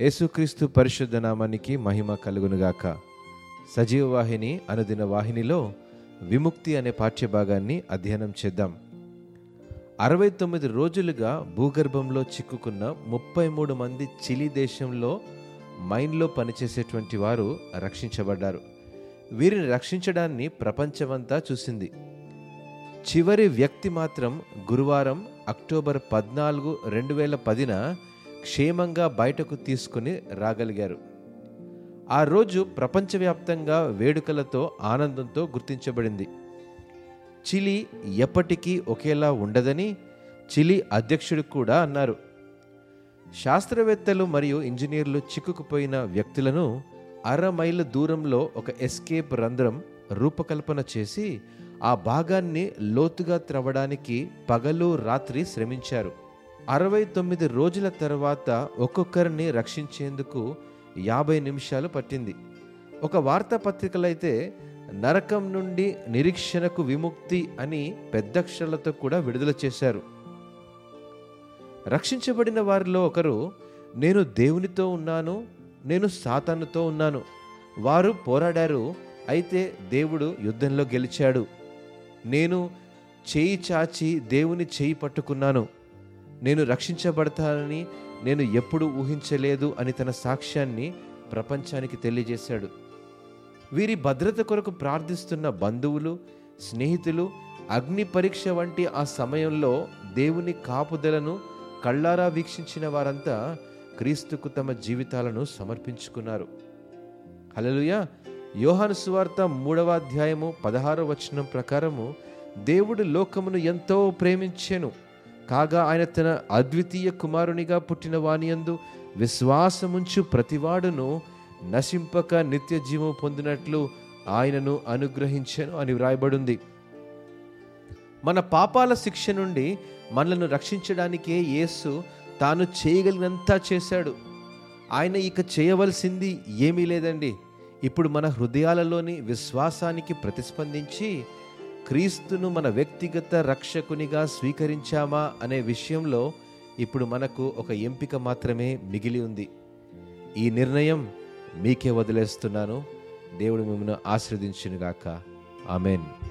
యేసుక్రీస్తు పరిశుద్ధ నామానికి మహిమ కలుగునుగాక. సజీవ వాహిని అనుదిన వాహినిలో విముక్తి అనే పాఠ్యభాగాన్ని అధ్యయనం చేద్దాం. అరవై తొమ్మిది రోజులుగా భూగర్భంలో చిక్కుకున్న ముప్పై మూడు మంది చిలీ దేశంలో మైన్లో పనిచేసేటువంటి వారు రక్షించబడ్డారు. వీరిని రక్షించడాన్ని ప్రపంచమంతా చూసింది. చివరి వ్యక్తి మాత్రం గురువారం అక్టోబర్ పద్నాలుగు రెండు వేల పదిన క్షేమంగా బయటకు తీసుకుని రాగలిగారు. ఆ రోజు ప్రపంచవ్యాప్తంగా వేడుకలతో ఆనందంతో గుర్తించబడింది. చిలి ఎప్పటికీ ఒకేలా ఉండదని చిలి అధ్యక్షుడు కూడా అన్నారు. శాస్త్రవేత్తలు మరియు ఇంజనీర్లు చిక్కుకుపోయిన వ్యక్తులను అర మైళ్ళ దూరంలో ఒక ఎస్కేప్ రంధ్రం రూపకల్పన చేసి ఆ భాగాన్ని లోతుగా త్రవ్వడానికి పగలు రాత్రి శ్రమించారు. అరవై తొమ్మిది రోజుల తర్వాత ఒక్కొక్కరిని రక్షించేందుకు యాభై నిమిషాలు పట్టింది. ఒక వార్తాపత్రికలైతే నరకం నుండి నిరీక్షణకు విముక్తి అని పెద్దక్షరాలతో కూడా విడుదల చేశారు. రక్షించబడిన వారిలో ఒకరు నేను దేవునితో ఉన్నాను నేను సాతానుతో ఉన్నాను. వారు పోరాడారు అయితే దేవుడు యుద్ధంలో గెలిచాడు. నేను చేయి చాచి దేవుని చేయి పట్టుకున్నాను. నేను రక్షించబడతానని నేను ఎప్పుడు ఊహించలేదు అని తన సాక్ష్యాన్ని ప్రపంచానికి తెలియజేశాడు. వీరి భద్రత కొరకు ప్రార్థిస్తున్న బంధువులు స్నేహితులు అగ్ని పరీక్ష వంటి ఆ సమయంలో దేవుని కాపుదలను కళ్ళారా వీక్షించిన వారంతా క్రీస్తుకు తమ జీవితాలను సమర్పించుకున్నారు. హలలుయ యోహాను సువార్త మూడవ అధ్యాయము పదహారవ వచనం ప్రకారము దేవుడు లోకమును ఎంతో ప్రేమించెను. కాగా ఆయన తన అద్వితీయ కుమారునిగా పుట్టిన వానియందు విశ్వాసముంచు ప్రతివాడును నశింపక నిత్య జీవం పొందినట్లు ఆయనను అనుగ్రహించాను అని వ్రాయబడింది. మన పాపాల శిక్ష నుండి మనలను రక్షించడానికే యేసు తాను చేయగలిగినంతా చేశాడు. ఆయన ఇక చేయవలసింది ఏమీ లేదండి. ఇప్పుడు మన హృదయాలలోని విశ్వాసానికి ప్రతిస్పందించి క్రీస్తును మన వ్యక్తిగత రక్షకునిగా స్వీకరించామా అనే విషయంలో ఇప్పుడు మనకు ఒక ఎంపిక మాత్రమే మిగిలి ఉంది. ఈ నిర్ణయం మీకే వదిలేస్తున్నాను. దేవుడు మిమ్మల్ని ఆశీర్వదించునుగాక. ఆమెన్.